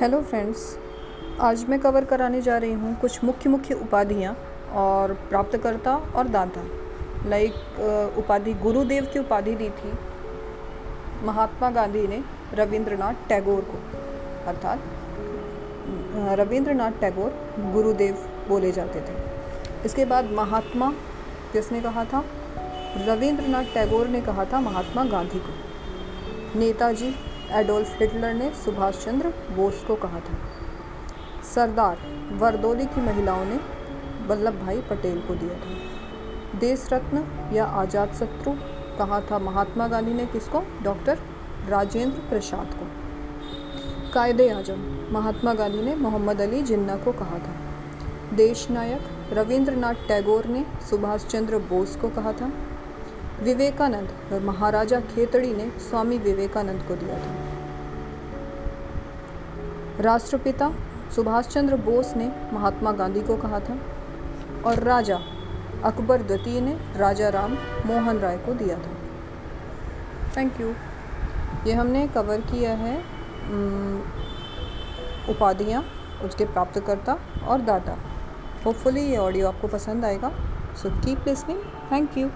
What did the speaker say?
Hello friends आज मैं cover कराने जा रही हूँ कुछ मुख्य मुख्य उपाधियाँ और प्राप्तकर्ता और दाता। लाइक उपाधि गुरुदेव की उपाधि दी थी महात्मा गांधी ने रविंद्रनाथ टैगोर को। अर्थात रविंद्रनाथ टैगोर गुरुदेव बोले जाते थे। इसके बाद महात्मा किसने कहा था? रविंद्रनाथ टैगोर ने कहा था महात्मा गांधी को। नेताजी एडोल्फ हिटलर ने सुभाष चंद्र बोस को कहा था। सरदार वरदोली की महिलाओं ने वल्लभ भाई पटेल को दिया था। देश रत्न या आज़ाद शत्रु कहा था महात्मा गांधी ने किसको? डॉक्टर राजेंद्र प्रसाद को। कायदे आज़म महात्मा गांधी ने मोहम्मद अली जिन्ना को कहा था। देश नायक रविंद्रनाथ टैगोर ने सुभाष चंद्र बोस को कहा था। विवेकानंद और महाराजा खेतड़ी ने स्वामी विवेकानंद को दिया था। राष्ट्रपिता सुभाष चंद्र बोस ने महात्मा गांधी को कहा था और राजा अकबर द्वितीय ने राजा राम मोहन राय को दिया था। थैंक यू ये हमने कवर किया है उपाधियाँ, उसके प्राप्तकर्ता और दाता। होपफुली ये ऑडियो आपको पसंद आएगा। So keep listening thank you